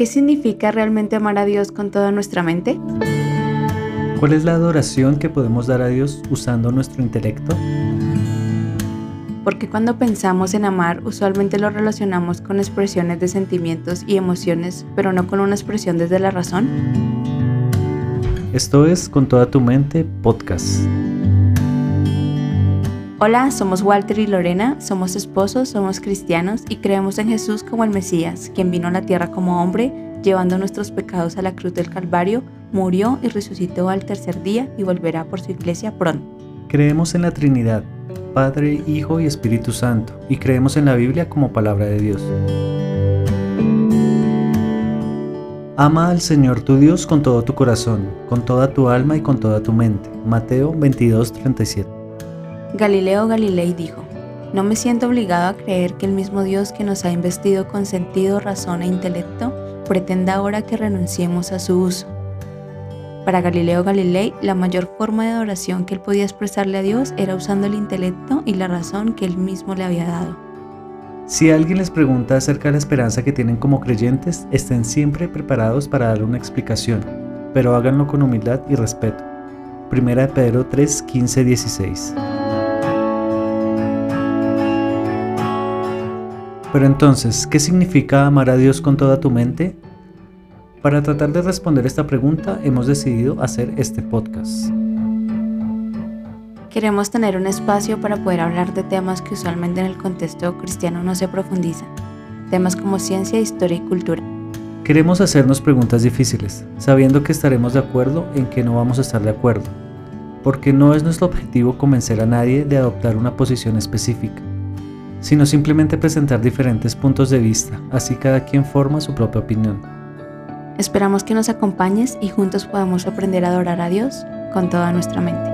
¿Qué significa realmente amar a Dios con toda nuestra mente? ¿Cuál es la adoración que podemos dar a Dios usando nuestro intelecto? Porque cuando pensamos en amar, usualmente lo relacionamos con expresiones de sentimientos y emociones, pero no con una expresión desde la razón. Esto es Con toda tu mente podcast. Hola, somos Walter y Lorena, somos esposos, somos cristianos y creemos en Jesús como el Mesías, quien vino a la tierra como hombre, llevando nuestros pecados a la cruz del Calvario, murió y resucitó al tercer día y volverá por su iglesia pronto. Creemos en la Trinidad, Padre, Hijo y Espíritu Santo, y creemos en la Biblia como palabra de Dios. Ama al Señor tu Dios con todo tu corazón, con toda tu alma y con toda tu mente. Mateo 22:37 Galileo Galilei dijo, no me siento obligado a creer que el mismo Dios que nos ha investido con sentido, razón e intelecto pretenda ahora que renunciemos a su uso. Para Galileo Galilei, la mayor forma de adoración que él podía expresarle a Dios era usando el intelecto y la razón que él mismo le había dado. Si alguien les pregunta acerca de la esperanza que tienen como creyentes, estén siempre preparados para darle una explicación, pero háganlo con humildad y respeto. Primera de Pedro 3, 15, 16. Pero entonces, ¿qué significa amar a Dios con toda tu mente? Para tratar de responder esta pregunta hemos decidido hacer este podcast. Queremos tener un espacio para poder hablar de temas que usualmente en el contexto cristiano no se profundizan, temas como ciencia, historia y cultura. Queremos hacernos preguntas difíciles, sabiendo que estaremos de acuerdo en que no vamos a estar de acuerdo, porque no es nuestro objetivo convencer a nadie de adoptar una posición específica sino simplemente presentar diferentes puntos de vista, así cada quien forma su propia opinión. Esperamos que nos acompañes y juntos podamos aprender a adorar a Dios con toda nuestra mente.